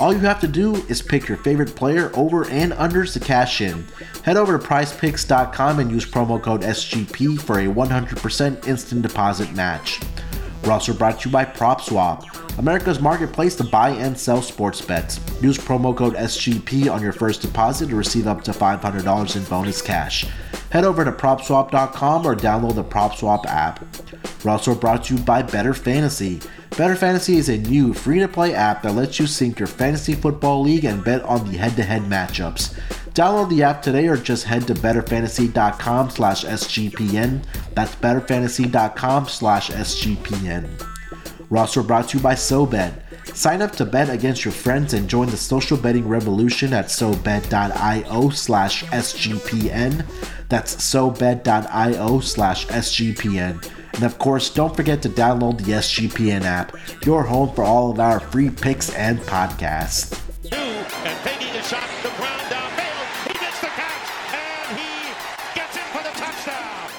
All you have to do is pick your favorite player over and unders to cash in. Head over to prizepicks.com and use promo code SGP for a 100% instant deposit match. We're also brought to you by PropSwap, America's marketplace to buy and sell sports bets. Use promo code SGP on your first deposit to receive up to $500 in bonus cash. Head over to PropSwap.com or download the PropSwap app. We're also brought to you by Better Fantasy. Better Fantasy is a new free to play app that lets you sync your fantasy football league and bet on the head to head matchups. Download the app today or just head to betterfantasy.com slash SGPN. That's betterfantasy.com slash SGPN. We're brought to you by SoBet. Sign up to bet against your friends and join the social betting revolution at SoBet.io slash SGPN. That's SoBet.io slash SGPN. And of course, don't forget to download the SGPN app, your home for all of our free picks and podcasts. And taking a shot, the ground downfield. He gets the catch, and he gets it for the touchdown.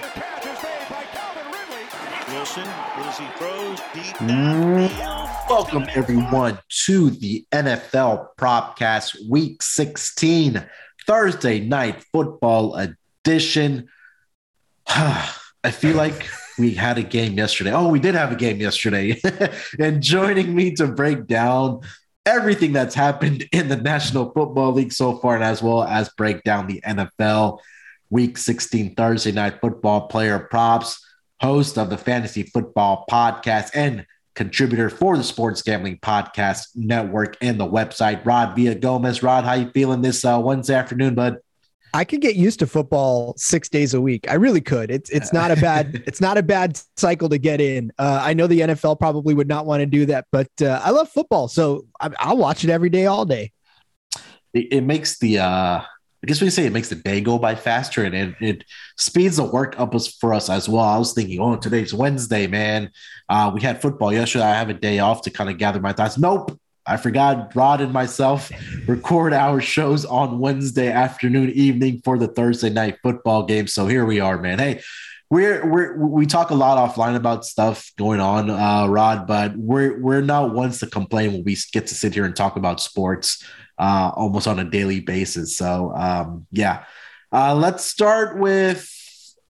The catch is made by Calvin Ridley. Wilson, as he throws deep downfield. Mm-hmm. Welcome everyone to the NFL Propcast Week 16 Thursday Night Football Edition. I feel like we had a game yesterday. Oh, we did have a game yesterday. and joining me to break down everything that's happened in the National Football League so far, and as well as break down the NFL Week 16 Thursday Night Football player props, host of the Fantasy Football Podcast, and contributor for the Sports Gambling Podcast Network and the website, Rod Villa Gomez. Rod, how you feeling this uh, Wednesday afternoon, bud? I could get used to football six days a week. I really could. It's it's not a bad it's not a bad cycle to get in. Uh, I know the NFL probably would not want to do that, but uh, I love football, so I, I'll watch it every day, all day. It, it makes the uh, I guess we can say it makes the day go by faster and it, it speeds the work up for us as well. I was thinking, oh, today's Wednesday, man. Uh, we had football yesterday. I have a day off to kind of gather my thoughts. Nope. I forgot Rod and myself record our shows on Wednesday afternoon, evening for the Thursday night football game. So here we are, man. Hey, we're we're we talk a lot offline about stuff going on, uh, Rod, but we're we're not ones to complain when we get to sit here and talk about sports uh, almost on a daily basis. So um, yeah, uh, let's start with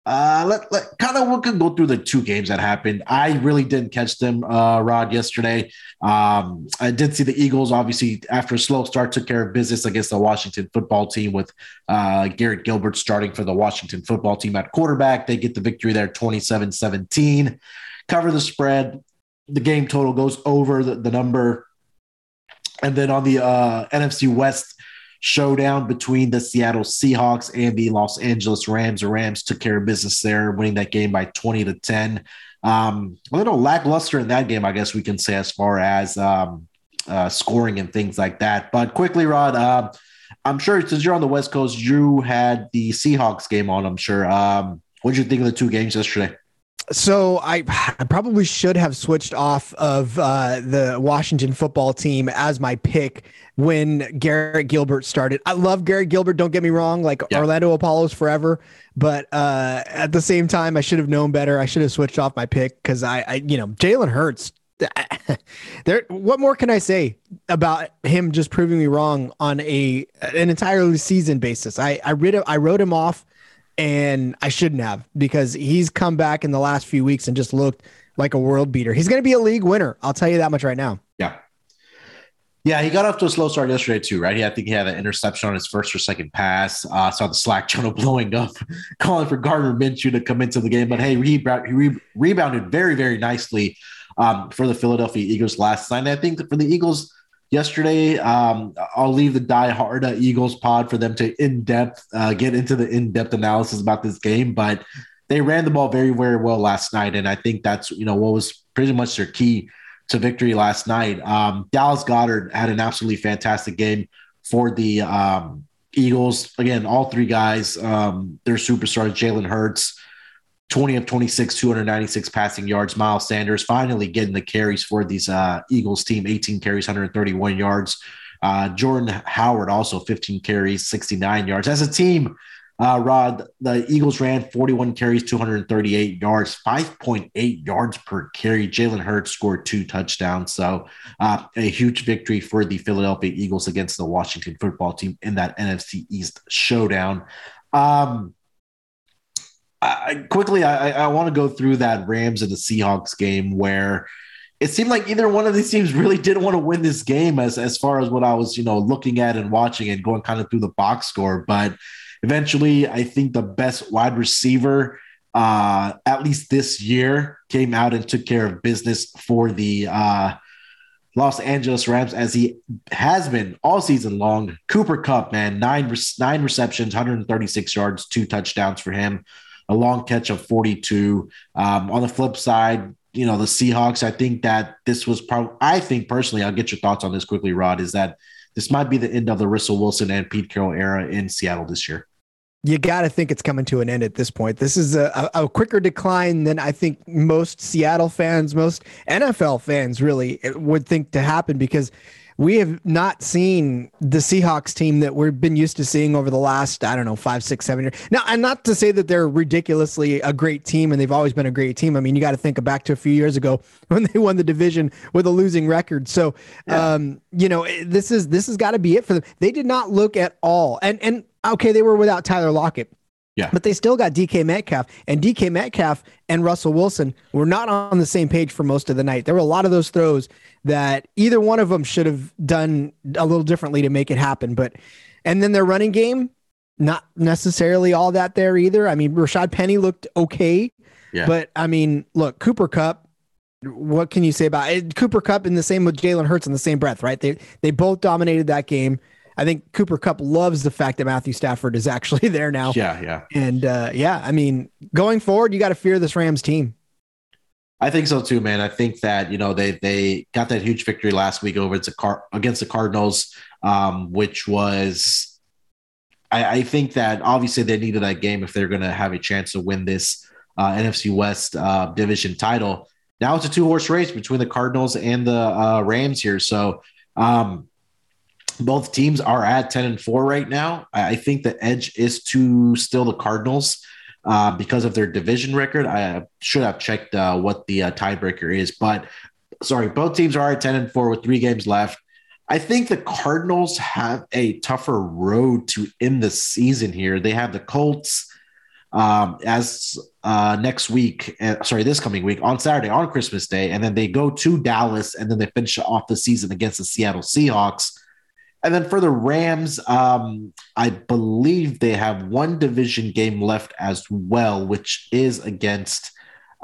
uh, let, let kind of we can go through the two games that happened. I really didn't catch them, uh, Rod, yesterday. Um, I did see the Eagles, obviously, after a slow start, took care of business against the Washington football team with uh, Garrett Gilbert starting for the Washington football team at quarterback. They get the victory there 27 17, cover the spread. The game total goes over the, the number. And then on the uh, NFC West, showdown between the Seattle Seahawks and the Los Angeles Rams. The Rams took care of business there, winning that game by 20 to 10. Um, a little lackluster in that game, I guess we can say, as far as um, uh, scoring and things like that. But quickly, Rod, uh, I'm sure since you're on the West Coast, you had the Seahawks game on, I'm sure. Um, what did you think of the two games yesterday? So I, I probably should have switched off of uh, the Washington football team as my pick when Garrett Gilbert started. I love Garrett Gilbert. Don't get me wrong, like Yeah. Orlando Apollos forever. But uh, at the same time, I should have known better. I should have switched off my pick because I, I, you know, Jalen Hurts. there, what more can I say about him just proving me wrong on a an entirely season basis? I I read I wrote him off and I shouldn't have because he's come back in the last few weeks and just looked like a world beater. He's going to be a league winner. I'll tell you that much right now. Yeah. Yeah, he got off to a slow start yesterday too, right? He, I think he had an interception on his first or second pass. Uh, saw the Slack channel blowing up, calling for Gardner Minshew to come into the game. But hey, he, re- rebounded very, very nicely um, for the Philadelphia Eagles last night. And I think for the Eagles yesterday, um, I'll leave the die hard uh, Eagles pod for them to in depth uh, get into the in depth analysis about this game. But they ran the ball very, very well last night, and I think that's you know what was pretty much their key to victory last night. Um, Dallas Goedert had an absolutely fantastic game for the um, Eagles. Again, all three guys, um, they're superstars. Jalen Hurts, 20 of 26, 296 passing yards. Miles Sanders finally getting the carries for these uh, Eagles team, 18 carries, 131 yards. Uh, Jordan Howard also 15 carries, 69 yards. As a team, uh, Rod, the Eagles ran 41 carries, 238 yards, 5.8 yards per carry. Jalen Hurts scored two touchdowns. So uh, a huge victory for the Philadelphia Eagles against the Washington football team in that NFC East showdown. Um, I, quickly, I, I want to go through that Rams and the Seahawks game where it seemed like either one of these teams really didn't want to win this game as, as far as what I was, you know, looking at and watching and going kind of through the box score. But Eventually, I think the best wide receiver, uh, at least this year, came out and took care of business for the uh, Los Angeles Rams as he has been all season long. Cooper Kupp, man, nine nine receptions, 136 yards, two touchdowns for him, a long catch of 42. Um, on the flip side, you know the Seahawks. I think that this was probably. I think personally, I'll get your thoughts on this quickly, Rod. Is that this might be the end of the Russell Wilson and Pete Carroll era in Seattle this year? you got to think it's coming to an end at this point. This is a, a, quicker decline than I think most Seattle fans, most NFL fans really would think to happen because we have not seen the Seahawks team that we've been used to seeing over the last, I don't know, five, six, seven years. Now, and not to say that they're ridiculously a great team and they've always been a great team. I mean, you got to think back to a few years ago when they won the division with a losing record. So, yeah. um, you know, this is this has got to be it for them. They did not look at all, and and okay, they were without Tyler Lockett. Yeah. But they still got DK Metcalf, and DK Metcalf and Russell Wilson were not on the same page for most of the night. There were a lot of those throws that either one of them should have done a little differently to make it happen. But, and then their running game, not necessarily all that there either. I mean, Rashad Penny looked okay. Yeah. But I mean, look, Cooper Kupp, what can you say about it? Cooper Kupp in the same with Jalen Hurts in the same breath, right? They they both dominated that game. I think Cooper Kupp loves the fact that Matthew Stafford is actually there now. Yeah, yeah. And uh, yeah, I mean, going forward, you got to fear this Rams team. I think so too, man. I think that you know they they got that huge victory last week over the car against the Cardinals, um, which was I, I, think that obviously they needed that game if they're going to have a chance to win this uh, NFC West uh, division title. Now it's a two horse race between the Cardinals and the uh, Rams here. So um, both teams are at 10 and 4 right now. I think the edge is to still the Cardinals uh, because of their division record. I should have checked uh, what the uh, tiebreaker is, but sorry, both teams are at 10 and 4 with three games left. I think the Cardinals have a tougher road to end the season here. They have the Colts um, as uh, next week, uh, sorry, this coming week on Saturday on Christmas Day, and then they go to Dallas, and then they finish off the season against the Seattle Seahawks. And then for the Rams, um, I believe they have one division game left as well, which is against,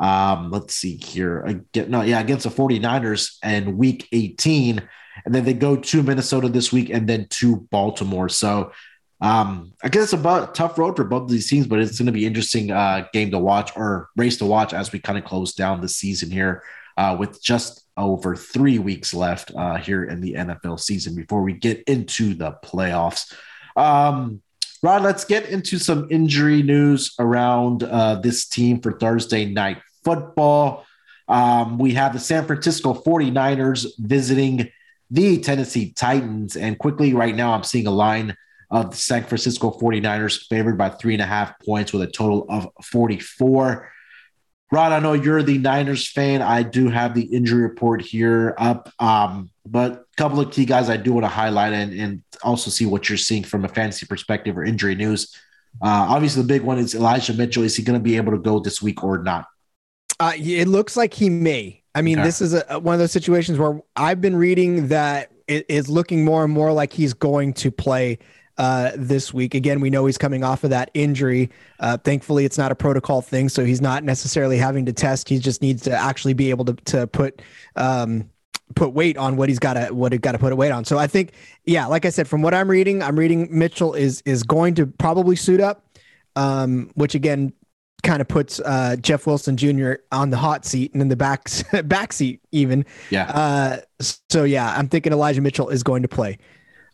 um, let's see here, again, no, yeah, against the 49ers and week 18. And then they go to Minnesota this week and then to Baltimore. So um, I guess it's about a tough road for both of these teams, but it's going to be interesting uh, game to watch or race to watch as we kind of close down the season here uh, with just over three weeks left uh, here in the NFL season before we get into the playoffs. Um, Rod, let's get into some injury news around uh, this team for Thursday night football. Um, we have the San Francisco 49ers visiting the Tennessee Titans. And quickly, right now, I'm seeing a line of the San Francisco 49ers favored by three and a half points with a total of 44. Rod, I know you're the Niners fan. I do have the injury report here up, um, but a couple of key guys I do want to highlight and, and also see what you're seeing from a fantasy perspective or injury news. Uh, obviously, the big one is Elijah Mitchell. Is he going to be able to go this week or not? Uh, it looks like he may. I mean, okay. this is a, one of those situations where I've been reading that it is looking more and more like he's going to play uh, this week. Again, we know he's coming off of that injury. Uh, thankfully, it's not a protocol thing, so he's not necessarily having to test. He just needs to actually be able to to put um, put weight on what he's got to what he got to put a weight on. So I think, yeah, like I said, from what I'm reading, I'm reading Mitchell is is going to probably suit up, um, which again kind of puts uh, Jeff Wilson Jr. on the hot seat and in the back back seat even. Yeah. Uh, so yeah, I'm thinking Elijah Mitchell is going to play.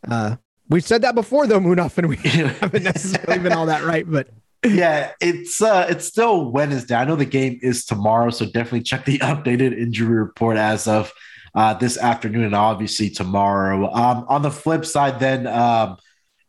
Uh, we've said that before though, Munaf, and we haven't necessarily been all that right, but yeah, it's uh it's still Wednesday. I know the game is tomorrow, so definitely check the updated injury report as of uh, this afternoon and obviously tomorrow. Um, on the flip side, then um,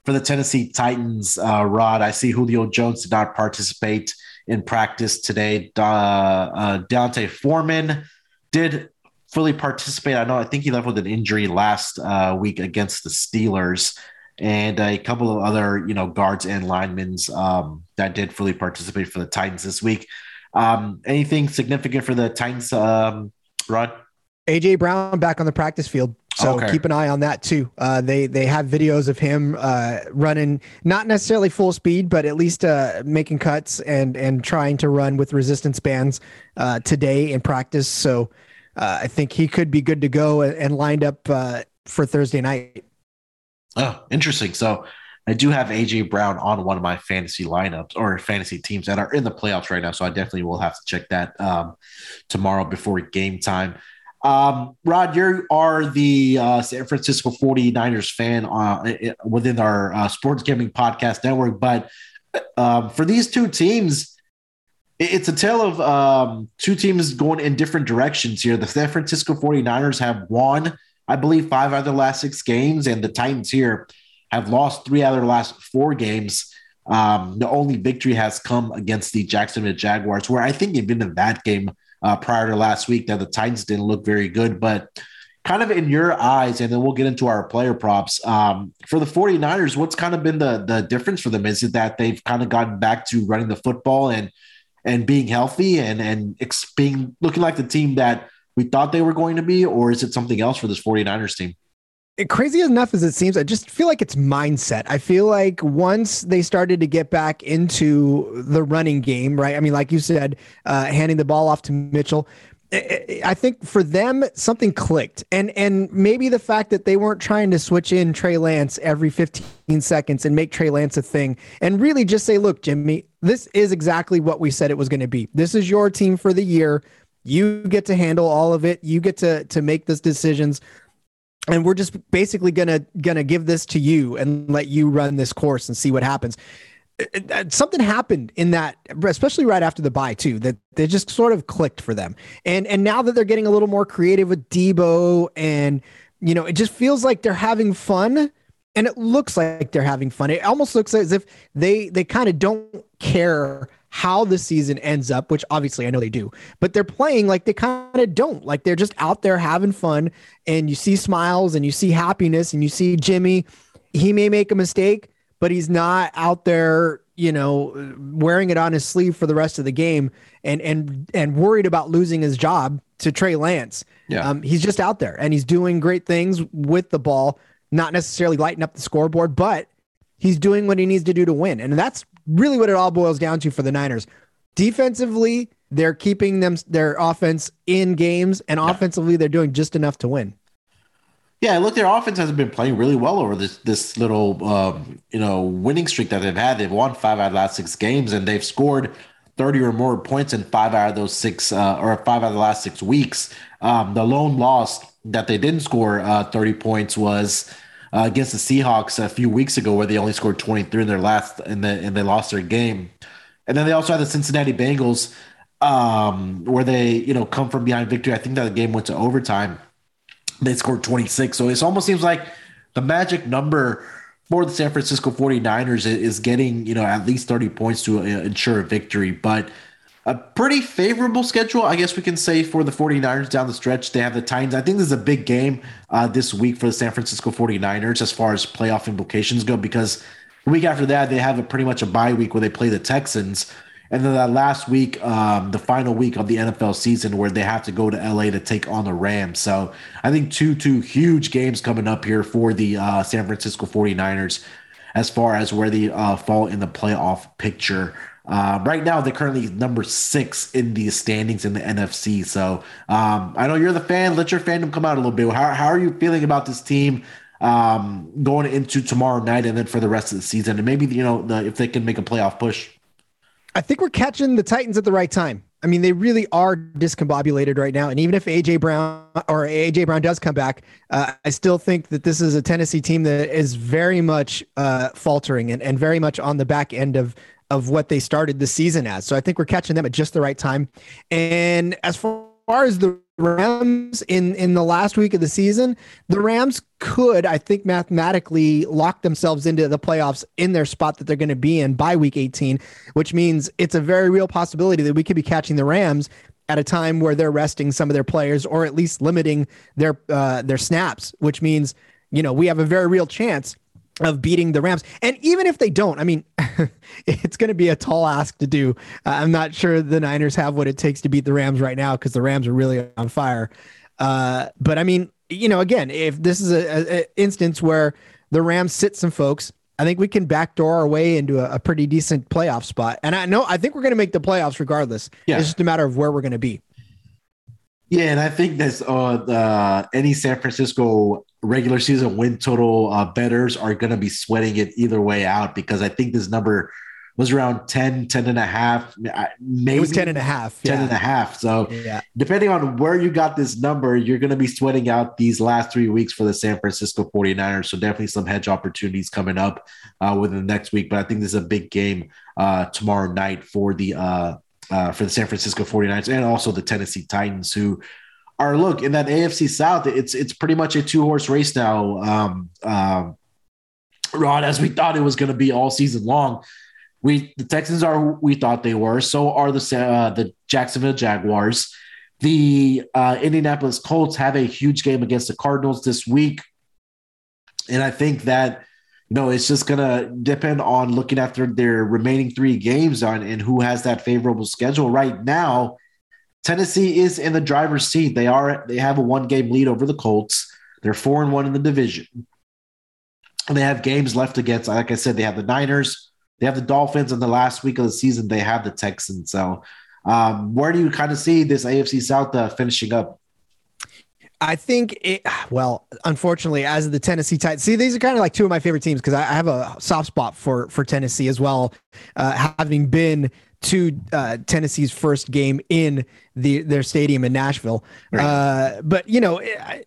for the Tennessee Titans, uh, Rod, I see Julio Jones did not participate in practice today. Uh, uh, D'Onta Foreman did fully participate. I know I think he left with an injury last uh, week against the Steelers, and a couple of other you know guards and linemen um, that did fully participate for the Titans this week. Um, anything significant for the Titans, um, Rod? AJ Brown back on the practice field. So Okay. keep an eye on that too. Uh, they they have videos of him uh, running, not necessarily full speed, but at least uh, making cuts and and trying to run with resistance bands uh, today in practice. So uh, I think he could be good to go and, and lined up uh, for Thursday night. Oh, interesting. So I do have AJ Brown on one of my fantasy lineups or fantasy teams that are in the playoffs right now. So I definitely will have to check that um, tomorrow before game time. Um, Rod, you are the uh, San Francisco 49ers fan uh, within our uh, Sports Gaming Podcast Network. But um, for these two teams, it's a tale of um, two teams going in different directions here. The San Francisco 49ers have won, I believe, five out of the last six games, and the Titans here have lost three out of their last four games. Um, the only victory has come against the Jacksonville Jaguars, where I think even in that game uh, prior to last week, that the Titans didn't look very good. But kind of in your eyes, and then we'll get into our player props. Um, for the 49ers, what's kind of been the, the difference for them? Is it that they've kind of gotten back to running the football and and being healthy and and ex- being looking like the team that we thought they were going to be, or is it something else for this 49ers team? crazy enough as it seems, I just feel like it's mindset. I feel like once they started to get back into the running game, right? I mean, like you said, uh, handing the ball off to Mitchell. I- think for them something clicked, and and maybe the fact that they weren't trying to switch in Trey Lance every 15 seconds and make Trey Lance a thing, and really just say, look, Jimmy, this is exactly what we said it was going to be. This is your team for the year. You get to handle all of it. You get to to make those decisions and we're just basically gonna gonna give this to you and let you run this course and see what happens. Uh, uh, it- it- Something happened in that, especially right after the bye too, that they just sort of clicked for them. And and now that they're getting a little more creative with Deebo, and you know, it just feels like they're having fun, and it looks like they're having fun. It almost looks as if they they kind of don't care how the season ends up, which obviously I know they do, but they're playing like they kind of don't. Like they're just out there having fun, and you see smiles and you see happiness, and you see Jimmy. He may make a mistake, but he's not out there, you know, wearing it on his sleeve for the rest of the game and and and worried about losing his job to Trey Lance. Yeah. Um, he's just out there and he's doing great things with the ball, not necessarily lighting up the scoreboard, but he's doing what he needs to do to win. And that's really what it all boils down to for the Niners. Defensively, they're keeping them their offense in games, and offensively, they're doing just enough to win. Yeah, look, their offense has been playing really well over this this little um, you know winning streak that they've had. They've won five out of the last six games, and they've scored thirty or more points in five out of those six uh, or five out of the last six weeks. Um, the lone loss that they didn't score uh, thirty points was uh, against the Seahawks a few weeks ago, where they only scored twenty three in their last and the and they lost their game. And then they also had the Cincinnati Bengals, um, where they you know come from behind victory. I think that the game went to overtime they scored 26. So it almost seems like the magic number for the San Francisco 49ers is getting, you know, at least 30 points to uh, ensure a victory. But a pretty favorable schedule, I guess we can say, for the 49ers down the stretch. They have the Titans. I think this is a big game uh, this week for the San Francisco 49ers as far as playoff implications go, because the week after that, they have a pretty much a bye week where they play the Texans. And then that last week, um, the final week of the NFL season, where they have to go to LA to take on the Rams. So I think two two huge games coming up here for the uh, San Francisco 49ers as far as where they uh, fall in the playoff picture. Uh, right now, they're currently number six in the standings in the NFC. So um, I know you're the fan. Let your fandom come out a little bit. How, how are you feeling about this team um, going into tomorrow night and then for the rest of the season? And maybe, you know, the, if they can make a playoff push. I think we're catching the Titans at the right time. I mean, they really are discombobulated right now. And even if AJ Brown or AJ Brown does come back, uh, I still think that this is a Tennessee team that is very much uh, faltering and, and very much on the back end of of what they started the season as. So I think we're catching them at just the right time. And as far as the Rams in in the last week of the season, the Rams could, I think, mathematically lock themselves into the playoffs in their spot that they're going to be in by week 18, which means it's a very real possibility that we could be catching the Rams at a time where they're resting some of their players or at least limiting their uh, their snaps, which means you know we have a very real chance of beating the Rams. And even if they don't, I mean, it's going to be a tall ask to do. Uh, I'm not sure the Niners have what it takes to beat the Rams right now because the Rams are really on fire. Uh, but I mean, you know, again, if this is a, a, instance where the Rams sit some folks, I think we can backdoor our way into a, a pretty decent playoff spot. And I know I think we're going to make the playoffs regardless. Yeah. It's just a matter of where we're going to be. Yeah, and I think that's uh, the any San Francisco regular season win total uh, bettors are going to be sweating it either way out because I think this number was around 10, 10 and a half. Maybe it was 10 and a half. 10 yeah. and a half. So yeah. depending on where you got this number, you're going to be sweating out these last three weeks for the San Francisco 49ers. So definitely some hedge opportunities coming up uh, within the next week. But I think this is a big game uh, tomorrow night for the uh, uh, for the San Francisco 49ers and also the Tennessee Titans, who are look in that AFC South. It's it's pretty much a two horse race now. Um, um, Rod, as we thought it was going to be all season long. We the Texans are who we thought they were. So are the uh, the Jacksonville Jaguars. The uh, Indianapolis Colts have a huge game against the Cardinals this week, and I think that know, it's just gonna depend on looking after their remaining three games on and who has that favorable schedule. Right now, Tennessee is in the driver's seat. They are they have a one game lead over the Colts. They're four and one in the division. And they have games left against, like I said, they have the Niners, they have the Dolphins, and the last week of the season, they have the Texans. So um, where do you kind of see this AFC South uh, finishing up? I think it, well, unfortunately, as the Tennessee Titans, see, these are kind of like two of my favorite teams because I, I, have a soft spot for for Tennessee as well, uh, having been to uh, Tennessee's first game in the their stadium in Nashville. Right. Uh, but you know,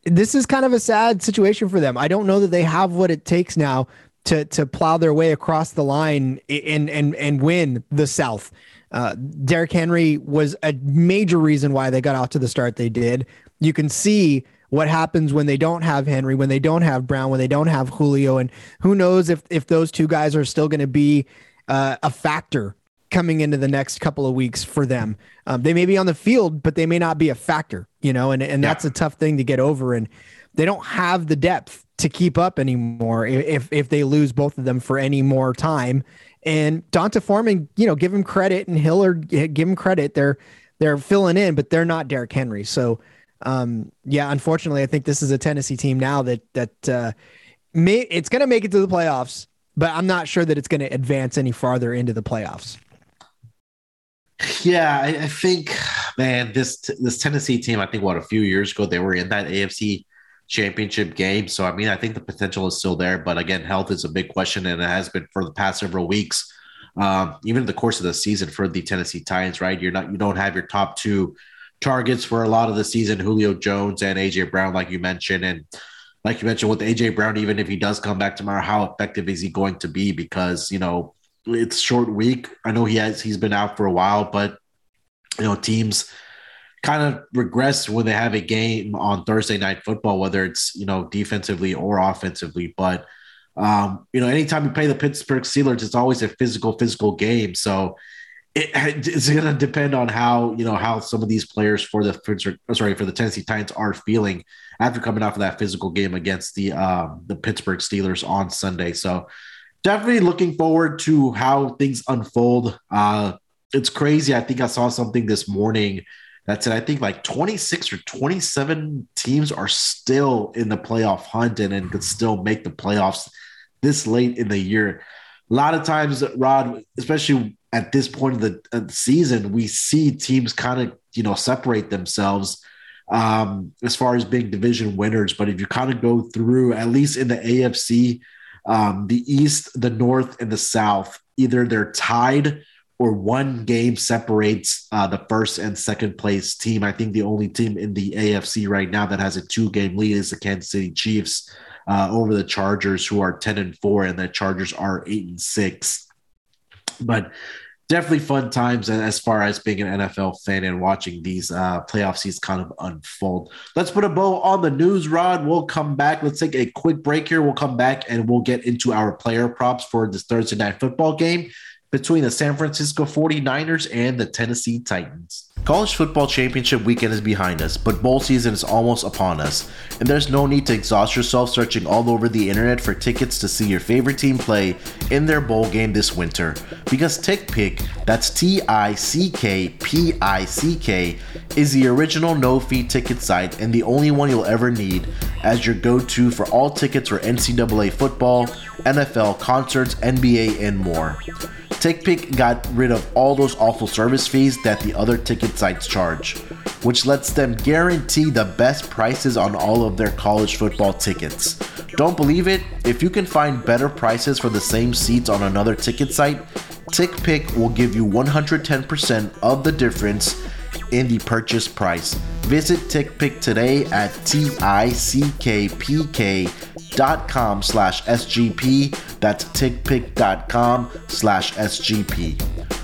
this is kind of a sad situation for them. I don't know that they have what it takes now to to plow their way across the line and and and win the South. Uh, Derrick Henry was a major reason why they got off to the start they did you can see what happens when they don't have Henry, when they don't have Brown, when they don't have Julio, and who knows if if those two guys are still going to be uh, a factor coming into the next couple of weeks for them. Um, they may be on the field, but they may not be a factor, you know, and and that's yeah. a tough thing to get over. And they don't have the depth to keep up anymore if if they lose both of them for any more time. And D'Onta Foreman, you know, give him credit, and Hilliard give him credit. They're they're filling in, but they're not Derrick Henry. So um, yeah, unfortunately, I think this is a Tennessee team now that that uh, may it's going to make it to the playoffs, but I'm not sure that it's going to advance any farther into the playoffs. Yeah, I, I, think, man, this this Tennessee team. I think what a few years ago they were in that AFC championship game. So I mean, I think the potential is still there, but again, health is a big question, and it has been for the past several weeks. Um, even in the course of the season for the Tennessee Titans, right? You're not you don't have your top two targets for a lot of the season, Julio Jones and AJ Brown, like you mentioned. And like you mentioned with AJ Brown, even if he does come back tomorrow, how effective is he going to be? Because, you know, it's short week. I know he has he's been out for a while, but you know, teams kind of regress when they have a game on Thursday night football, whether it's, you know, defensively or offensively. But um, you know, anytime you play the Pittsburgh Steelers, it's always a physical, physical game. So it, it's going to depend on how you know how some of these players for the sorry for the Tennessee Titans are feeling after coming off of that physical game against the um, the Pittsburgh Steelers on Sunday. So definitely looking forward to how things unfold. Uh, it's crazy. I think I saw something this morning that said I think like 26 or 27 teams are still in the playoff hunt and, and could still make the playoffs this late in the year. A lot of times, Rod, especially at this point of the, of the season, we see teams kind of you know separate themselves um, as far as being division winners. But if you kind of go through, at least in the AFC, um, the East, the North, and the South, either they're tied or one game separates uh, the first and second place team. I think the only team in the AFC right now that has a two game lead is the Kansas City Chiefs uh, over the Chargers, who are 10 and 4, and the Chargers are 8 and 6. But definitely fun times as far as being an NFL fan and watching these uh, playoff seasons kind of unfold. Let's put a bow on the news, Rod. We'll come back. Let's take a quick break here. We'll come back and we'll get into our player props for this Thursday night football game between the San Francisco 49ers and the Tennessee Titans. College football championship weekend is behind us, but bowl season is almost upon us, and there's no need to exhaust yourself searching all over the internet for tickets to see your favorite team play in their bowl game this winter. Because TickPick, that's T I C K P I C K, is the original no fee ticket site and the only one you'll ever need as your go to for all tickets for NCAA football, NFL, concerts, NBA, and more. TickPick got rid of all those awful service fees that the other ticket sites charge, which lets them guarantee the best prices on all of their college football tickets. Don't believe it? If you can find better prices for the same seats on another ticket site, TickPick will give you 110% of the difference in the purchase price. Visit TickPick today at T-I-C-K-P-K.com slash SGP. That's tickpick.com slash SGP.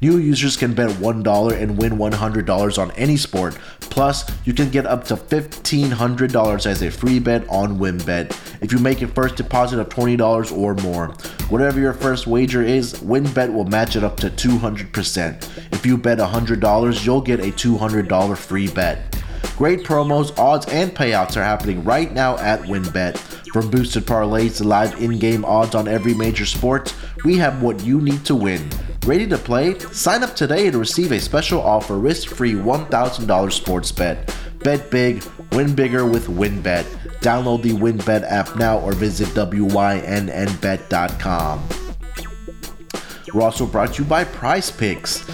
New users can bet $1 and win $100 on any sport. Plus, you can get up to $1,500 as a free bet on WynnBET if you make a first deposit of $20 or more. Whatever your first wager is, WynnBET will match it up to 200%. If you bet $100, you'll get a $200 free bet. Great promos, odds, and payouts are happening right now at WynnBET. From boosted parlays to live in-game odds on every major sport, we have what you need to win. Ready to play? Sign up today to receive a special offer risk-free $1,000 sports bet. Bet big, win bigger with WynnBET. Download the WynnBET app now or visit wynnbet.com. We're also brought to you by Prize Picks.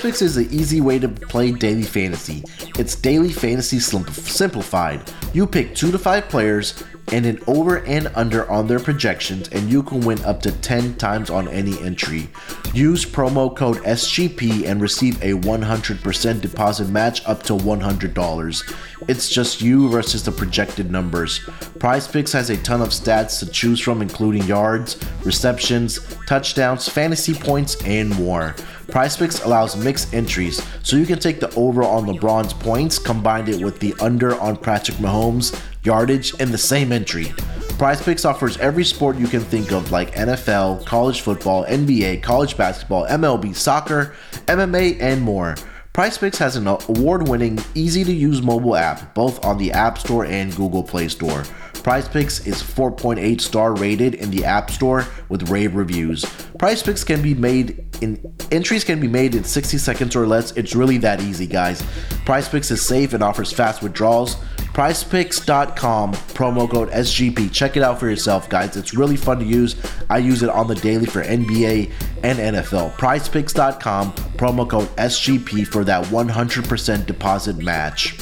Picks is an easy way to play daily fantasy. It's daily fantasy simplified. You pick two to five players and an over and under on their projections, and you can win up to 10 times on any entry. Use promo code SGP and receive a 100% deposit match up to $100. It's just you versus the projected numbers. Prize Picks has a ton of stats to choose from, including yards, receptions, touchdowns, fantasy points, and more. Prize Picks allows mixed entries, so you can take the over on LeBron's points, combine it with the under on Patrick Mahomes, yardage, in the same entry. Prize Picks offers every sport you can think of, like NFL, college football, NBA, college basketball, MLB, soccer, MMA, and more. Prize Picks has an award winning, easy to use mobile app, both on the App Store and Google Play Store. Prize Picks is 4.8 star rated in the App Store with rave reviews. Prize Picks can be made in entries can be made in 60 seconds or less. It's really that easy, guys. Prize Picks is safe and offers fast withdrawals. PrizePicks.com promo code SGP. Check it out for yourself, guys. It's really fun to use. I use it on the daily for NBA and NFL. PrizePicks.com, promo code SGP for that 100% deposit match.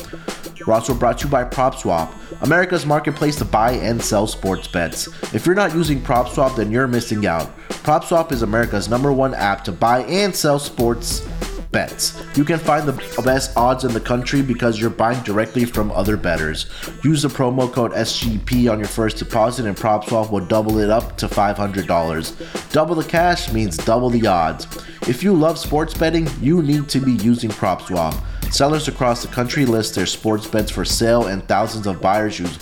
We're also brought to you by PropSwap, America's marketplace to buy and sell sports bets. If you're not using PropSwap, then you're missing out. PropSwap is America's number one app to buy and sell sports bets. You can find the best odds in the country because you're buying directly from other bettors. Use the promo code SGP on your first deposit and PropSwap will double it up to $500. Double the cash means double the odds. If you love sports betting, you need to be using PropSwap. Sellers across the country list their sports bets for sale and thousands of buyers use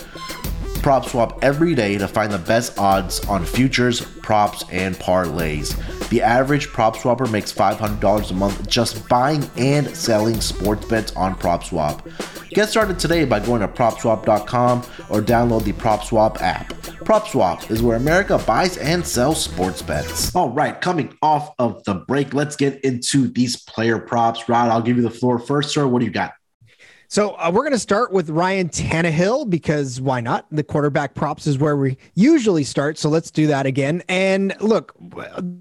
PropSwap every day to find the best odds on futures, props, and parlays. The average prop swapper makes $500 a month just buying and selling sports bets on Prop Swap. Get started today by going to propswap.com or download the PropSwap app. PropSwap is where America buys and sells sports bets. All right, coming off of the break, let's get into these player props. Rod, I'll give you the floor first, sir. What do you got? So uh, we're going to start with Ryan Tannehill because why not? The quarterback props is where we usually start. So let's do that again. And look,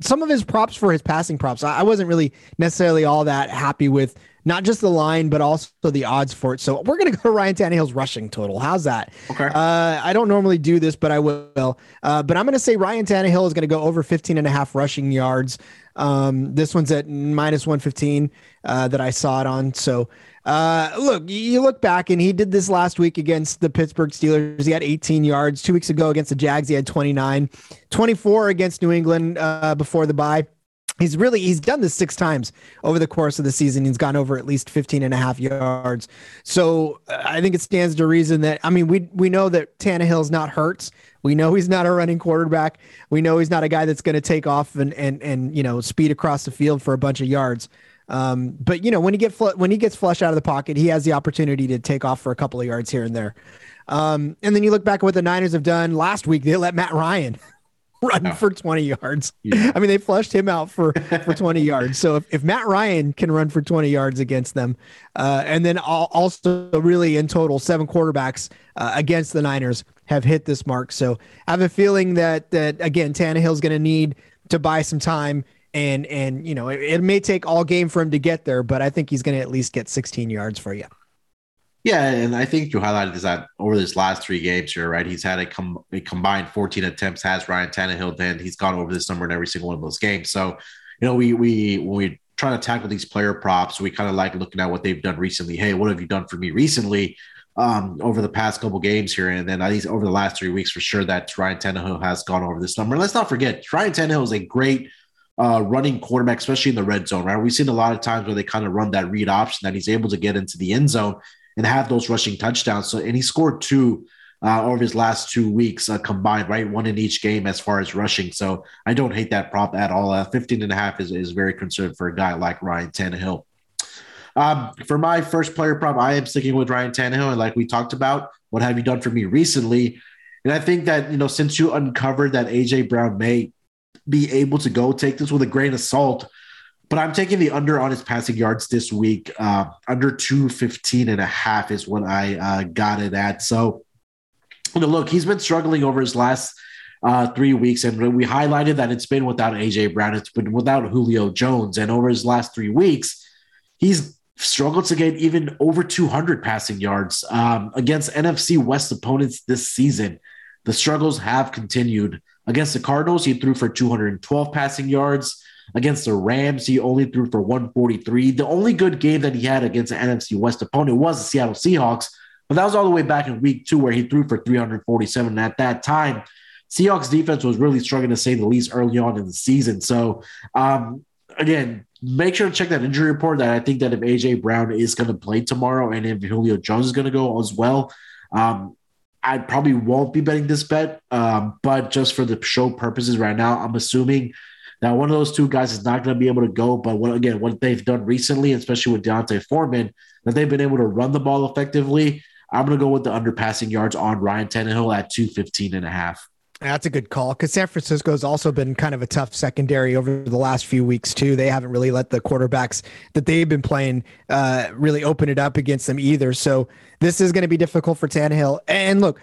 some of his props for his passing props, I wasn't really necessarily all that happy with not just the line, but also the odds for it. So we're going to go to Ryan Tannehill's rushing total. How's that? Okay. Uh, I don't normally do this, but I will. Uh, but I'm going to say Ryan Tannehill is going to go over 15 and a half rushing yards. Um, this one's at minus 115 uh, that I saw it on. So uh, look, you look back and he did this last week against the Pittsburgh Steelers. He had 18 yards. Two weeks ago against the Jags, he had 29, 24 against New England uh, before the bye. He's really he's done this six times over the course of the season. He's gone over at least 15 and a half yards. So uh, i think it stands to reason that i mean we we know that Tannehill's not hurt. We know he's not a running quarterback. We know he's not a guy that's going to take off and and and you know speed across the field for a bunch of yards um, but you know when he get fl- when he gets flushed out of the pocket he has the opportunity to take off for a couple of yards here and there um, and then you look back at what the Niners have done last week. They let Matt Ryan run for 20 yards. Yeah. I mean, they flushed him out for, for 20 yards. So if, if Matt Ryan can run for 20 yards against them, uh, and then also really in total, seven quarterbacks uh, against the Niners have hit this mark. So I have a feeling that, that again, Tannehill's going to need to buy some time. And, and you know, it, it may take all game for him to get there, but I think he's going to at least get 16 yards for you. Yeah, and I think you highlighted is that over this last three games here, right? He's had a, com- a combined 14 attempts. Has Ryan Tannehill? Then he's gone over this number in every single one of those games. So, you know, we we when we try to tackle these player props, we kind of like looking at what they've done recently. Hey, what have you done for me recently? Um, over the past couple games here, and then at least over the last three weeks, for sure that Ryan Tannehill has gone over this number. And let's not forget, Ryan Tannehill is a great uh, running quarterback, especially in the red zone. Right, we've seen a lot of times where they kind of run that read option that he's able to get into the end zone and have those rushing touchdowns. So, and he scored two uh, over his last two weeks uh, combined, right? One in each game as far as rushing. So I don't hate that prop at all. Uh, 15 and a half is, is very conservative for a guy like Ryan Tannehill. Um, for my first player prop, I am sticking with Ryan Tannehill. And like we talked about, what have you done for me recently? And I think that, you know, since you uncovered that AJ Brown may be able to go take this with a grain of salt, but I'm taking the under on his passing yards this week. Uh, under 215 and a half is what I uh, got it at. So, you know, look, he's been struggling over his last uh, three weeks. And we highlighted that it's been without AJ Brown, it's been without Julio Jones. And over his last three weeks, he's struggled to get even over 200 passing yards um, against NFC West opponents this season. The struggles have continued. Against the Cardinals, he threw for 212 passing yards. Against the Rams, he only threw for 143. The only good game that he had against an NFC West opponent was the Seattle Seahawks, but that was all the way back in week two where he threw for 347. And at that time, Seahawks defense was really struggling to say the least early on in the season. So, um, again, make sure to check that injury report. That I think that if AJ Brown is going to play tomorrow and if Julio Jones is going to go as well, um, I probably won't be betting this bet. Um, but just for the show purposes right now, I'm assuming that one of those two guys is not going to be able to go, but what, again, what they've done recently, especially with D'Onta Foreman, that they've been able to run the ball effectively. I'm going to go with the underpassing yards on Ryan Tannehill at 215 and a half. That's a good call because San Francisco's also been kind of a tough secondary over the last few weeks too. They haven't really let the quarterbacks that they've been playing uh, really open it up against them either. So this is going to be difficult for Tannehill. And look,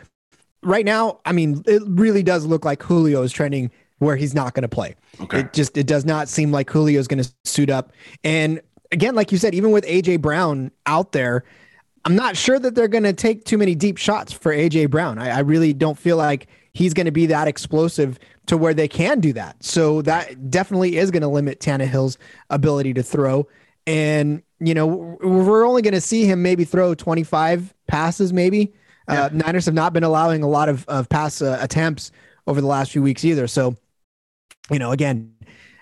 right now, I mean, it really does look like Julio is trending where he's not going to play. Okay. It just it does not seem like Julio is going to suit up. And again, like you said, even with AJ Brown out there, I'm not sure that they're going to take too many deep shots for AJ Brown. I, I really don't feel like he's going to be that explosive to where they can do that. So that definitely is going to limit Tannehill's ability to throw. And you know, we're only going to see him maybe throw 25 passes, maybe. Yeah. Uh, Niners have not been allowing a lot of, of pass uh, attempts over the last few weeks either. So you know, again,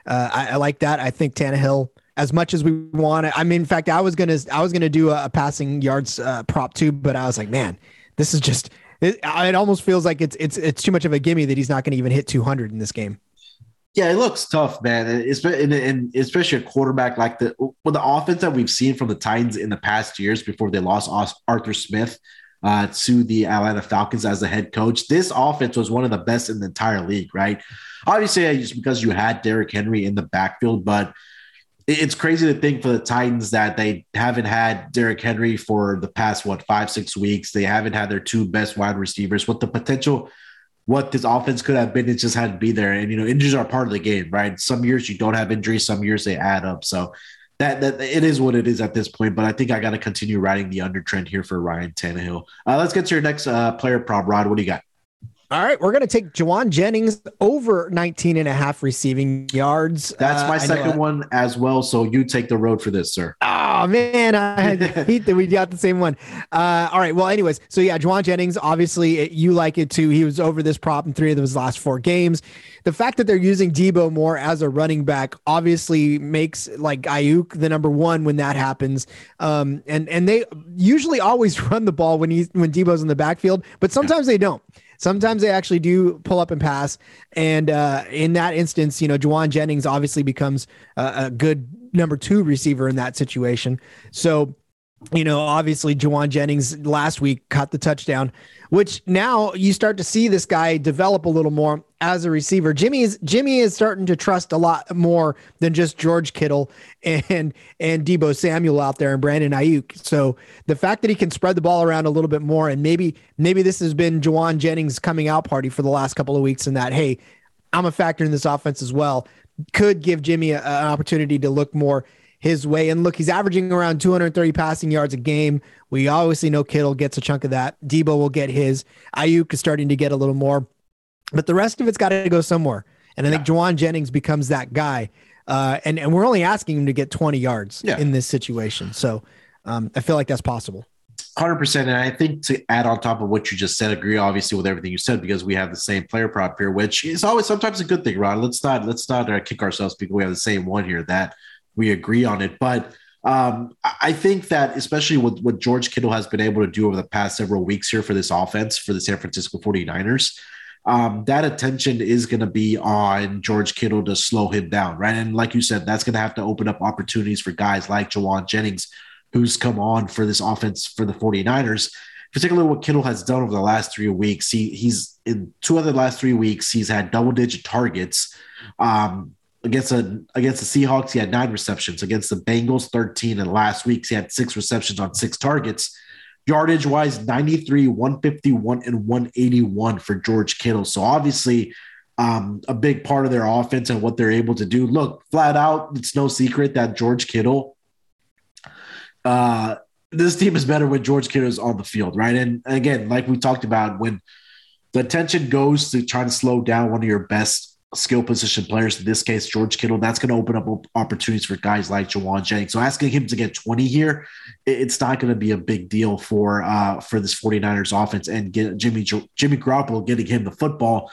uh, I, I, like that. I think Tannehill, as much as we want it. I mean, in fact, I was gonna I was gonna do a, a passing yards uh, prop too, but I was like, man, this is just. It, it almost feels like it's it's it's too much of a gimme that he's not going to even hit 200 in this game. Yeah, it looks tough, man. And especially a quarterback like the well, the offense that we've seen from the Titans in the past years before they lost Arthur Smith uh, to the Atlanta Falcons as the head coach. This offense was one of the best in the entire league, right? Obviously, just because you had Derrick Henry in the backfield, but it's crazy to think for the Titans that they haven't had Derrick Henry for the past what five six weeks. They haven't had their two best wide receivers. What the potential, what this offense could have been, it just had to be there. And you know, injuries are part of the game, right? Some years you don't have injuries, some years they add up. So that that it is what it is at this point. But I think I got to continue riding the under trend here for Ryan Tannehill. Uh, let's get to your next uh, player prop, Rod. What do you got? All right, we're going to take Jauan Jennings over 19 and a half receiving yards. That's my uh, second one as well. So you take the road for this, sir. Oh, man. I hate that we got the same one. Uh, all right. Well, anyways, so yeah, Jauan Jennings, obviously, it, you like it too. He was over this prop in three of those last four games. The fact that they're using Deebo more as a running back obviously makes like Aiyuk the number one when that happens. Um, and, and they usually always run the ball when he's when Deebo's in the backfield, but sometimes they don't. Sometimes they actually do pull up and pass. And uh, in that instance, you know, Jauan Jennings obviously becomes a, a good number two receiver in that situation. So you know, obviously Jauan Jennings last week caught the touchdown, which now you start to see this guy develop a little more as a receiver. Jimmy is Jimmy is starting to trust a lot more than just George Kittle and and Deebo Samuel out there and Brandon Aiyuk. So the fact that he can spread the ball around a little bit more, and maybe maybe this has been Jauan Jennings' coming out party for the last couple of weeks, and that hey, I'm a factor in this offense as well, could give Jimmy a, an opportunity to look more his way. And look, he's averaging around 230 passing yards a game. We obviously know Kittle gets a chunk of that. Deebo will get his. Aiyuk is starting to get a little more, but the rest of it's got to go somewhere. And I think yeah. Jauan Jennings becomes that guy. Uh, and, and we're only asking him to get 20 yards yeah. in this situation. So um, I feel like that's possible. 100%. And I think to add on top of what you just said, agree obviously with everything you said because we have the same player prop here, which is always sometimes a good thing, Ron. Let's not let's not uh, kick ourselves because we have the same one here that we agree on it. But um, I think that especially with what George Kittle has been able to do over the past several weeks here for this offense for the San Francisco 49ers, um, that attention is going to be on George Kittle to slow him down, right? And like you said, that's going to have to open up opportunities for guys like Jauan Jennings, who's come on for this offense for the 49ers. Particularly what Kittle has done over the last three weeks. He he's in two of the last three weeks, he's had double digit targets. Um, against a against the Seahawks, he had nine receptions. Against the Bengals, 13. And last week, he had six receptions on six targets. Yardage wise, 93, 151, and 181 for George Kittle. So obviously, um, a big part of their offense and what they're able to do. Look, flat out, it's no secret that George Kittle, uh, this team is better when George Kittle is on the field, right? And again, like we talked about, when the attention goes to trying to slow down one of your best skill position players, in this case, George Kittle, that's going to open up opportunities for guys like Jauan Jennings. So asking him to get 20 here, it's not going to be a big deal for uh, for this 49ers offense and get Jimmy Jimmy Garoppolo getting him the football.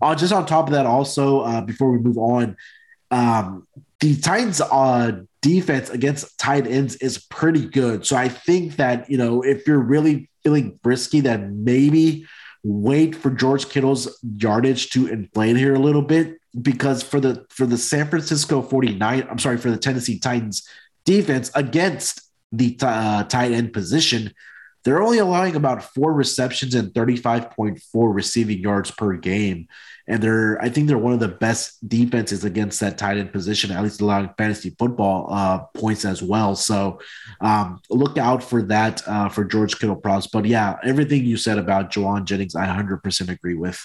Uh, just on top of that, also, uh, before we move on, um, the Titans uh, defense against tight ends is pretty good. So I think that, you know, if you're really feeling brisky, then maybe – wait for George Kittle's yardage to inflate here a little bit because for the for the San Francisco 49 I'm sorry for the Tennessee Titans defense against the uh, tight end position they're only allowing about four receptions and 35.4 receiving yards per game. And they're, I think they're one of the best defenses against that tight end position, at least allowing fantasy football uh, points as well. So um, look out for that uh, for George Kittle props. But yeah, everything you said about Jauan Jennings, I 100% agree with.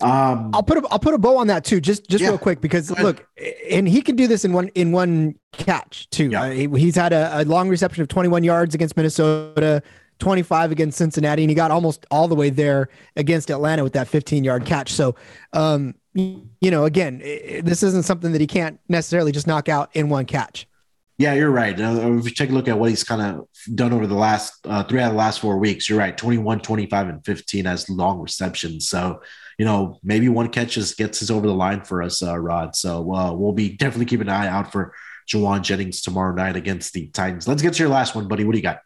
Um, I'll put a I'll put a bow on that too, just just yeah. real quick because look, and he can do this in one in one catch too. Yeah. Uh, he, he's had a, a long reception of 21 yards against Minnesota, 25 against Cincinnati, and he got almost all the way there against Atlanta with that 15 yard catch. So, um, you know, again, this isn't something that he can't necessarily just knock out in one catch. Yeah, you're right. Uh, if you take a look at what he's kind of done over the last uh, three out of the last four weeks, you're right. 21, 25, and 15 as long receptions. So, you know, maybe one catch just gets us over the line for us, uh, Rod. So uh, we'll be definitely keeping an eye out for Jauan Jennings tomorrow night against the Titans. Let's get to your last one, buddy. What do you got?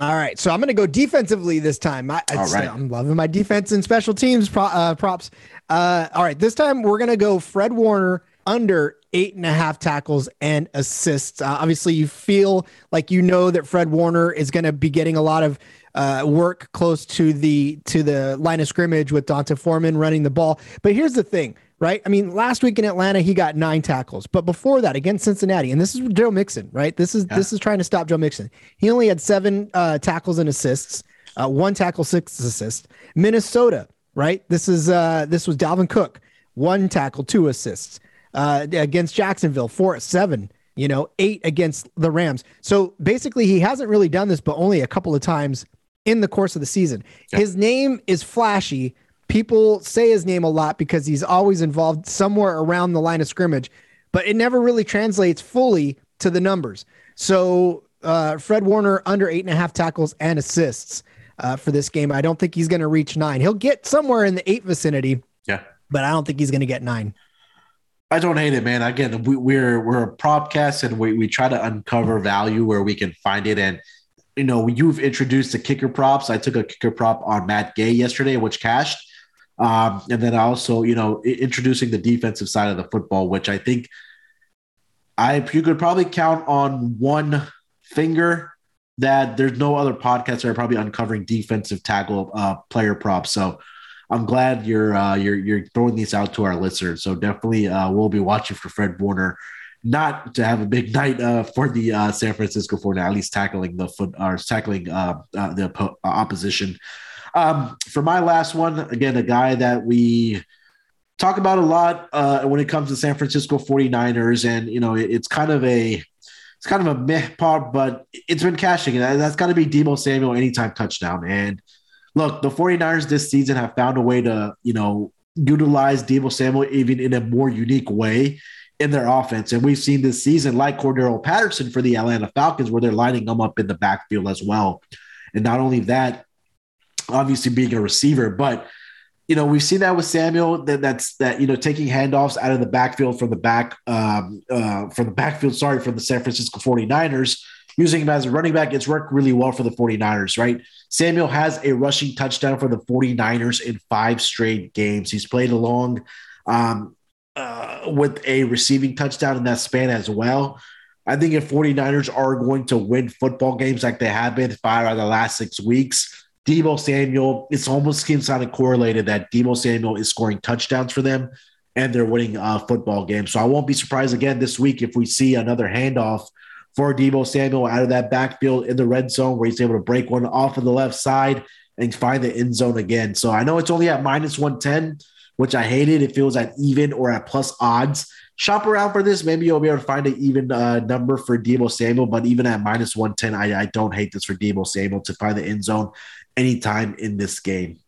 All right, so I'm going to go defensively this time. I, all right. I'm loving my defense and special teams pro, uh, props. Uh, all right, this time we're going to go Fred Warner under eight and a half tackles and assists. Uh, obviously, you feel like you know that Fred Warner is going to be getting a lot of uh, work close to the to the line of scrimmage with D'Onta Foreman running the ball. But here's the thing, right? I mean, last week in Atlanta, he got nine tackles, but before that, against Cincinnati, and this is Joe Mixon, right? This is yeah. this is trying to stop Joe Mixon. He only had seven uh, tackles and assists, uh, one tackle, six assists. Minnesota, right? This is uh, this was Dalvin Cook, one tackle, two assists uh, against Jacksonville, four seven. You know, eight against the Rams. So basically, he hasn't really done this, but only a couple of times in the course of the season. Yeah. His name is flashy. People say his name a lot because he's always involved somewhere around the line of scrimmage, but it never really translates fully to the numbers. So uh, Fred Warner under eight and a half tackles and assists uh, for this game. I don't think he's going to reach nine. He'll get somewhere in the eight vicinity. Yeah, but I don't think he's going to get nine. I don't hate it, man. Again, we, we're we're a propcast and we, we try to uncover value where we can find it. And you know, you've introduced the kicker props. I took a kicker prop on Matt Gay yesterday, which cashed. Um, and then also, you know, introducing the defensive side of the football, which I think I you could probably count on one finger that there's no other podcasts that are probably uncovering defensive tackle uh, player props. So I'm glad you're uh, you're you're throwing these out to our listeners. So definitely, uh, we'll be watching for Fred Warner not to have a big night uh, for the uh, San Francisco 49, at least tackling the foot or tackling uh, uh the opposition. Um, for my last one, again, a guy that we talk about a lot uh, when it comes to San Francisco 49ers, and you know, it, it's kind of a it's kind of a meh part, but it's been cashing. And that's got to be Deebo Samuel anytime touchdown. And look, the 49ers this season have found a way to, you know, utilize Deebo Samuel even in a more unique way in their offense. And we've seen this season, like Cordarrelle Patterson for the Atlanta Falcons, where they're lining them up in the backfield as well. And not only that, obviously being a receiver, but you know, we've seen that with Samuel. That that's that you know taking handoffs out of the backfield from the back um, uh, from the backfield. Sorry, for the San Francisco 49ers, using him as a running back. It's worked really well for the 49ers, right? Samuel has a rushing touchdown for the 49ers in five straight games. He's played along um, uh, with a receiving touchdown in that span as well. I think if 49ers are going to win football games like they have been five out of the last six weeks, Deebo Samuel, it's almost seems kind of correlated that Deebo Samuel is scoring touchdowns for them and they're winning uh, football games. So I won't be surprised again this week if we see another handoff for Deebo Samuel out of that backfield in the red zone where he's able to break one off of the left side and find the end zone again. So I know it's only at minus 110 which I hated. It feels at even or at plus odds. Shop around for this. Maybe you'll be able to find an even uh, number for Deebo Samuel, but even at minus 110, I, I don't hate this for Deebo Samuel to find the end zone anytime in this game.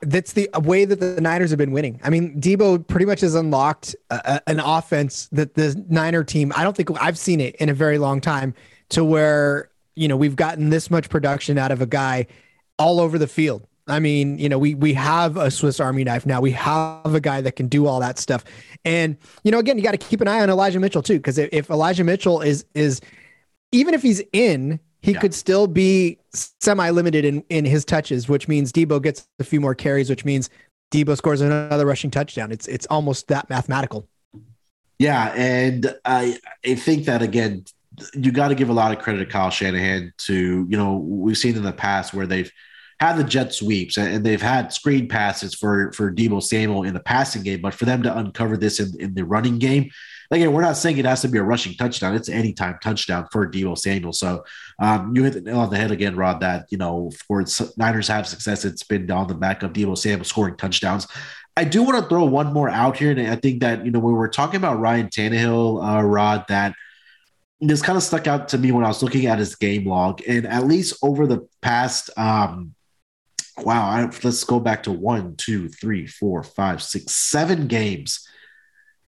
That's the way that the Niners have been winning. I mean, Deebo pretty much has unlocked a, an offense that the Niner team, I don't think I've seen it in a very long time to where, you know, we've gotten this much production out of a guy all over the field. I mean, you know, we we have a Swiss Army knife now. We have a guy that can do all that stuff. And you know, again, you got to keep an eye on Elijah Mitchell too, because if, if, Elijah Mitchell is is even if he's in, he yeah. could still be semi limited in in his touches, which means Deebo gets a few more carries, which means Deebo scores another rushing touchdown. It's it's almost that mathematical. Yeah, and I I think that again, you got to give a lot of credit to Kyle Shanahan. To you know, we've seen in the past where they've had the jet sweeps and they've had screen passes for for Deebo Samuel in the passing game, but for them to uncover this in, in the running game, again, we're not saying it has to be a rushing touchdown. It's anytime touchdown for Deebo Samuel. So um, you hit the nail on the head again, Rod. That you know, for Niners have success, it's been on the back of Deebo Samuel scoring touchdowns. I do want to throw one more out here, and I think that you know when we're talking about Ryan Tannehill, uh, Rod, that this kind of stuck out to me when I was looking at his game log, and at least over the past um, wow, I, let's go back to one, two, three, four, five, six, seven games.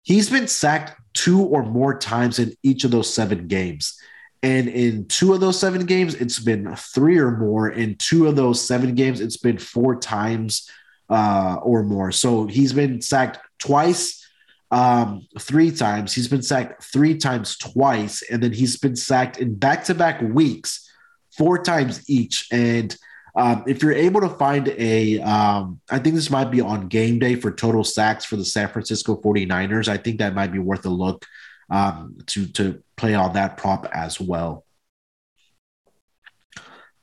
He's been sacked two or more times in each of those seven games. And in two of those seven games, it's been three or more. In two of those seven games, it's been four times uh, or more. So he's been sacked twice, um, three times. He's been sacked three times twice. And then he's been sacked in back to back weeks, four times each. And Um, if you're able to find a, um, I think this might be on game day for total sacks for the San Francisco 49ers. I think that might be worth a look um, to to play on that prop as well.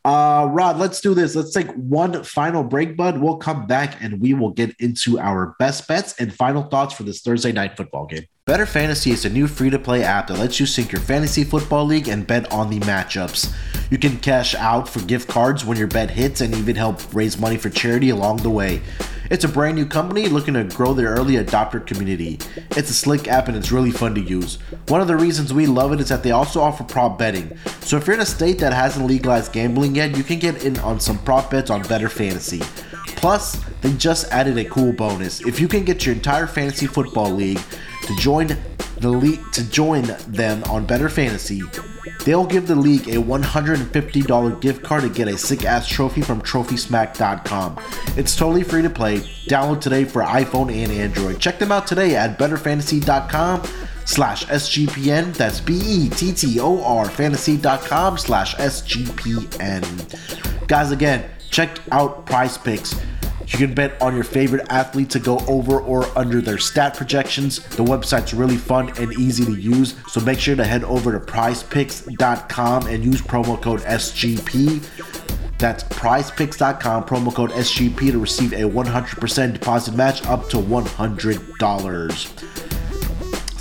Uh, Rod, let's do this. Let's take one final break, bud. We'll come back and we will get into our best bets and final thoughts for this Thursday night football game. Bettor Fantasy is a new free to play app that lets you sync your fantasy football league and bet on the matchups. You can cash out for gift cards when your bet hits and even help raise money for charity along the way. It's a brand new company looking to grow their early adopter community. It's a slick app and it's really fun to use. One of the reasons we love it is that they also offer prop betting. So if you're in a state that hasn't legalized gambling yet, you can get in on some prop bets on Bettor Fantasy. Plus, they just added a cool bonus. If you can get your entire fantasy football league to join the league to join them on Bettor Fantasy, they'll give the league a $150 gift card to get a sick ass trophy from TrophySmack.com. It's totally free to play. Download today for iPhone and Android. Check them out today at BettorFantasy.com slash SGPN. That's B-E-T-T-O-R fantasy.com slash SGPN. Guys, again, check out PrizePicks. You can bet on your favorite athlete to go over or under their stat projections. The website's really fun and easy to use, so make sure to head over to prizepicks.com and use promo code SGP. That's prizepicks.com, promo code SGP to receive a 100% deposit match up to $100.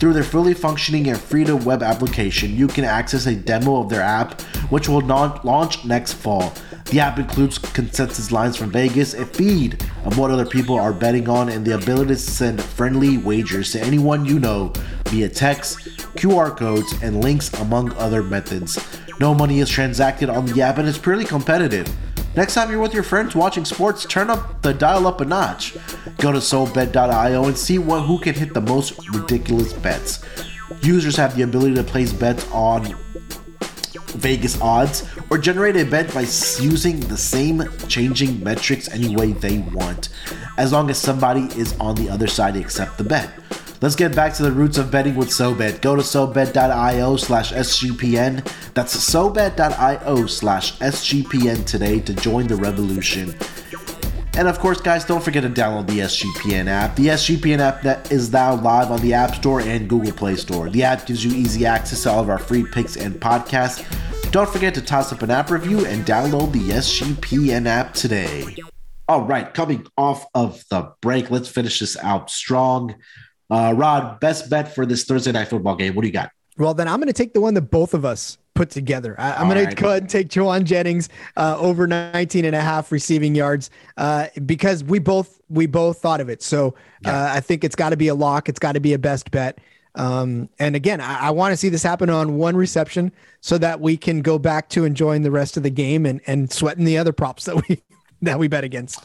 Through their fully functioning and free to web application, you can access a demo of their app, which will non- launch next fall. The app includes consensus lines from Vegas, a feed of what other people are betting on, and the ability to send friendly wagers to anyone you know via text, QR codes, and links, among other methods. No money is transacted on the app, and it's purely competitive. Next time you're with your friends watching sports, turn up the dial up a notch. Go to SoBet.io and see what, who can hit the most ridiculous bets. Users have the ability to place bets on Vegas odds or generate a bet by using the same changing metrics any way they want, as long as somebody is on the other side to accept the bet. Let's get back to the roots of betting with SoBet. Go to SoBet.io slash SGPN. That's SoBet.io slash SGPN today to join the revolution. And of course, guys, don't forget to download the SGPN app. The SGPN app that is now live on the App Store and Google Play Store. The app gives you easy access to all of our free picks and podcasts. Don't forget to toss up an app review and download the SGPN app today. All right, coming off of the break, let's finish this out strong. Uh, Rod, best bet for this Thursday night football game. What do you got? Well, then I'm going to take the one that both of us put together. I, am going right. to go ahead and take Jauan Jennings uh, over 19 and a half receiving yards uh, because we both we both thought of it. So uh, I think it's got to be a lock. It's got to be a best bet. Um, and again, I, I want to see this happen on one reception so that we can go back to enjoying the rest of the game and and sweating the other props that we that we bet against.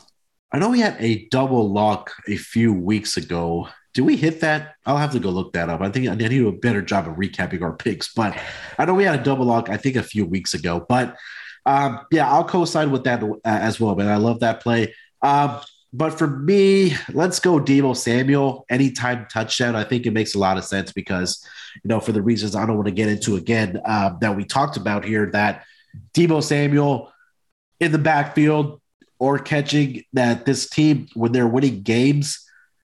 I know we had a double lock a few weeks ago did we hit that? I'll have to go look that up. I think I need to do a better job of recapping our picks, but I know we had a double lock, I think, a few weeks ago. But um, yeah, I'll co-sign with that uh, as well, man. I love that play. Um, but for me, let's go Deebo Samuel anytime touchdown. I think it makes a lot of sense because, you know, for the reasons I don't want to get into again uh, that we talked about here, that Deebo Samuel in the backfield or catching that this team when they're winning games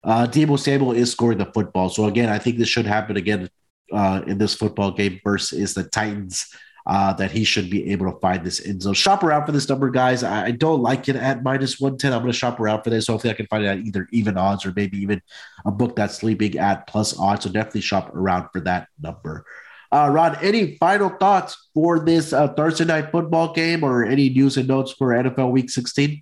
uh, Deebo Samuel is scoring the football. So again, I think this should happen again uh, in this football game versus the Titans. Uh, that he should be able to find this end zone. Shop around for this number, guys. I, I don't like it at minus 110. I'm going to shop around for this. Hopefully, I can find it at either even odds or maybe even a book that's sleeping at plus odds. So definitely shop around for that number. Uh, Rod, any final thoughts for this uh, Thursday night football game or any news and notes for NFL Week 16?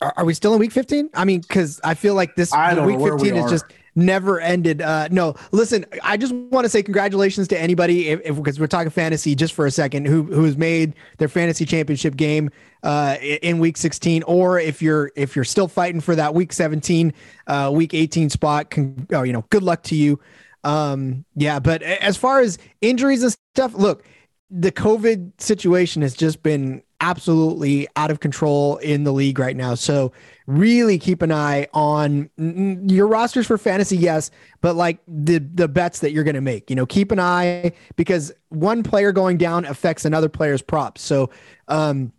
Are, are we still in week 15? I mean, because I feel like this week 15 we is just never ended. Uh, no, listen, I just want to say congratulations to anybody if, because we're talking fantasy just for a second who who has made their fantasy championship game uh, in week 16, or if you're if you're still fighting for that week 17, uh, week 18 spot, con- oh, you know, good luck to you. Um, yeah, but as far as injuries and stuff, look, the COVID situation has just been absolutely out of control in the league right now. So really keep an eye on your rosters for fantasy, yes, but like the the bets that you're going to make. You know, keep an eye because one player going down affects another player's props. So, um,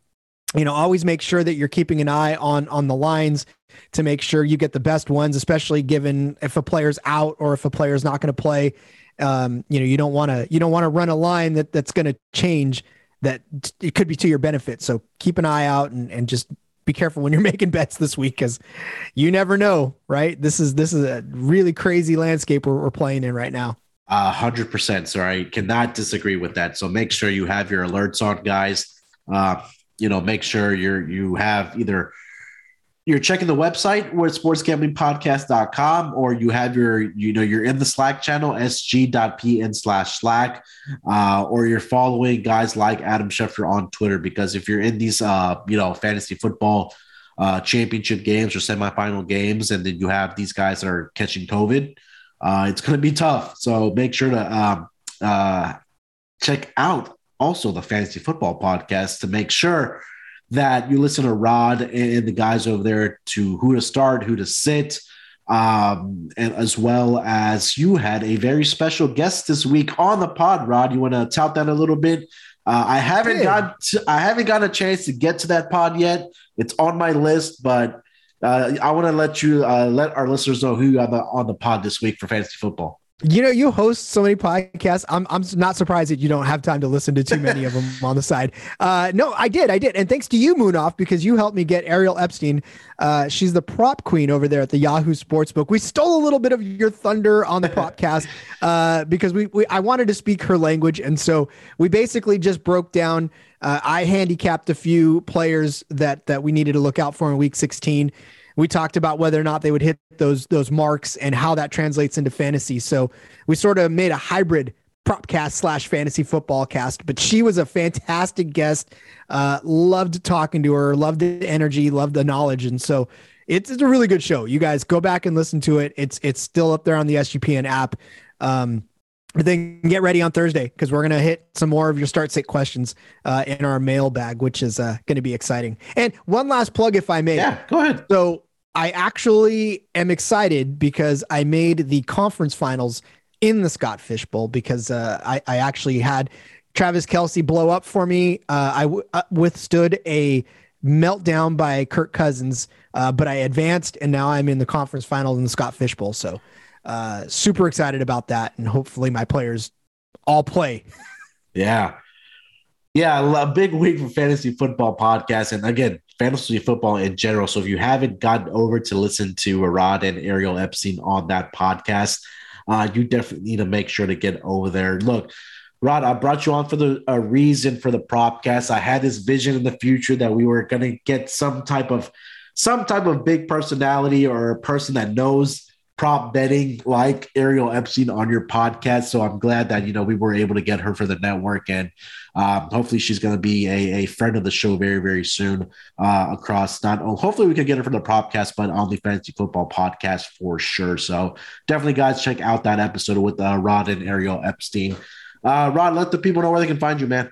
you know, always make sure that you're keeping an eye on on the lines to make sure you get the best ones, especially given if a player's out or if a player's not going to play. Um, you know, you don't want to you don't want to run a line that that's going to change that it could be to your benefit. So keep an eye out and, and just be careful when you're making bets this week because you never know, right? This is this is a really crazy landscape we're, we're playing in right now. A hundred percent. So I cannot disagree with that. So make sure you have your alerts on, guys. Uh, you know, make sure you're you have either you're checking the website where sportsgamblingpodcast.com or you have your you know you're in the slack channel sg.pn slash slack uh, or you're following guys like adam schefter on twitter because if you're in these uh, you know fantasy football uh, championship games or semifinal games and then you have these guys that are catching covid uh, it's going to be tough. So make sure to um, uh, check out also the fantasy football podcast to make sure that you listen to Rod and the guys over there to who to start, who to sit, um, and as well as you had a very special guest this week on the pod. Rod, you want to tout that a little bit? Uh, I haven't got to, I haven't got a chance to get to that pod yet. It's on my list, but uh, I want to let you uh, let our listeners know who you have on the pod this week for fantasy football. You know, you host so many podcasts. I'm I'm not surprised that you don't have time to listen to too many of them on the side. Uh, no, I did, I did, and thanks to you, Moonoff, because you helped me get Ariel Epstein. Uh, she's the prop queen over there at the Yahoo Sportsbook. We stole a little bit of your thunder on the podcast uh, because we, we I wanted to speak her language, and so we basically just broke down. Uh, I handicapped a few players that that we needed to look out for in Week 16 we talked about whether or not they would hit those those marks and how that translates into fantasy. So we sort of made a hybrid propcast slash fantasy football cast. But she was a fantastic guest. Uh, loved talking to her. Loved the energy. Loved the knowledge. And so it's, it's a really good show. You guys go back and listen to it. It's it's still up there on the SGPN app. Um, then get ready on Thursday because we're gonna hit some more of your start sit questions uh, in our mailbag, which is uh, going to be exciting. And one last plug, if I may. Yeah, go ahead. So I actually am excited because I made the conference finals in the Scott Fish Bowl because uh, I, I actually had Travis Kelce blow up for me. Uh, I w- uh, withstood a meltdown by Kirk Cousins, uh, but I advanced and now I'm in the conference finals in the Scott Fish Bowl. So uh, super excited about that. And hopefully my players all play. yeah. Yeah, a big week for fantasy football podcast. And again, fantasy football in general. So if you haven't gotten over to listen to Rod and Ariel Epstein on that podcast, uh, you definitely need to make sure to get over there. Look, Rod, I brought you on for the a reason for the propcast. I had this vision in the future that we were going to get some type of some type of big personality or a person that knows prop betting like Ariel Epstein on your podcast. So I'm glad that you know we were able to get her for the network, and um, hopefully she's going to be a, a, friend of the show very very soon uh, across not. Only hopefully we can get her from the propcast, but on the fantasy football podcast for sure. So definitely, guys, check out that episode with uh, Rod and Ariel Epstein. Uh, Rod, let the people know where they can find you, man.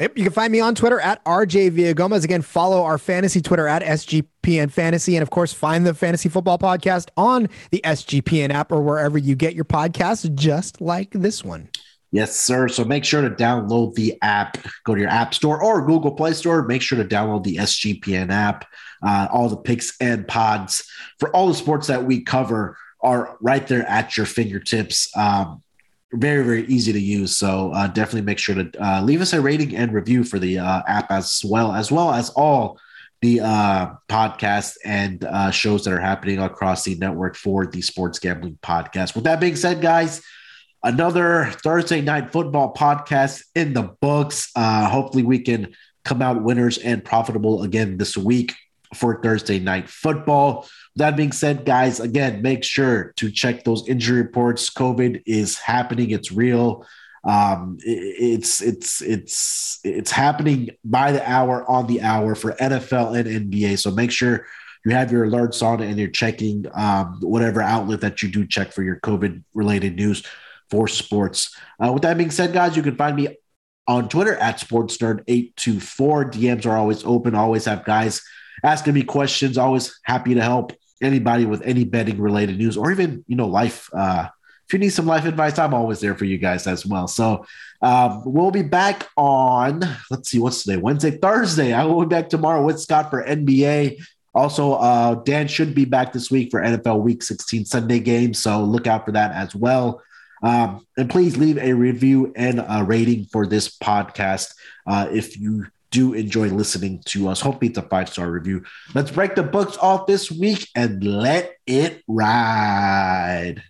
Yep, you can find me on Twitter at RJ Villagomez. Again, follow our fantasy Twitter at SGPN Fantasy. And of course, find the Fantasy Football Podcast on the SGPN app or wherever you get your podcasts, just like this one. Yes, sir. So make sure to download the app. Go to your App Store or Google Play Store. Make sure to download the SGPN app. Uh, all the picks and pods for all the sports that we cover are right there at your fingertips. Um, very very easy to use so uh, definitely make sure to uh, leave us a rating and review for the uh, app as well as well as all the uh, podcasts and uh, shows that are happening across the network for the sports gambling podcast with that being said guys another thursday night football podcast in the books uh, hopefully we can come out winners and profitable again this week for thursday night football that being said, guys, again, make sure to check those injury reports. COVID is happening; it's real. Um, it's it's it's it's happening by the hour on the hour for NFL and NBA. So make sure you have your alerts on and you're checking um, whatever outlet that you do check for your COVID related news for sports. Uh, with that being said, guys, you can find me on Twitter at SportsNerd824. DMs are always open, always have guys asking me questions, always happy to help anybody with any betting related news or even, you know, life. Uh, if you need some life advice, I'm always there for you guys as well. So um, we'll be back on, let's see, what's today? Wednesday, Thursday. I will be back tomorrow with Scott for NBA. Also, uh, Dan should be back this week for NFL Week 16 Sunday game. So look out for that as well. Um, and please leave a review and a rating for this podcast uh, if you do enjoy listening to us. Hopefully, it's a five star review. Let's break the books off this week and let it ride.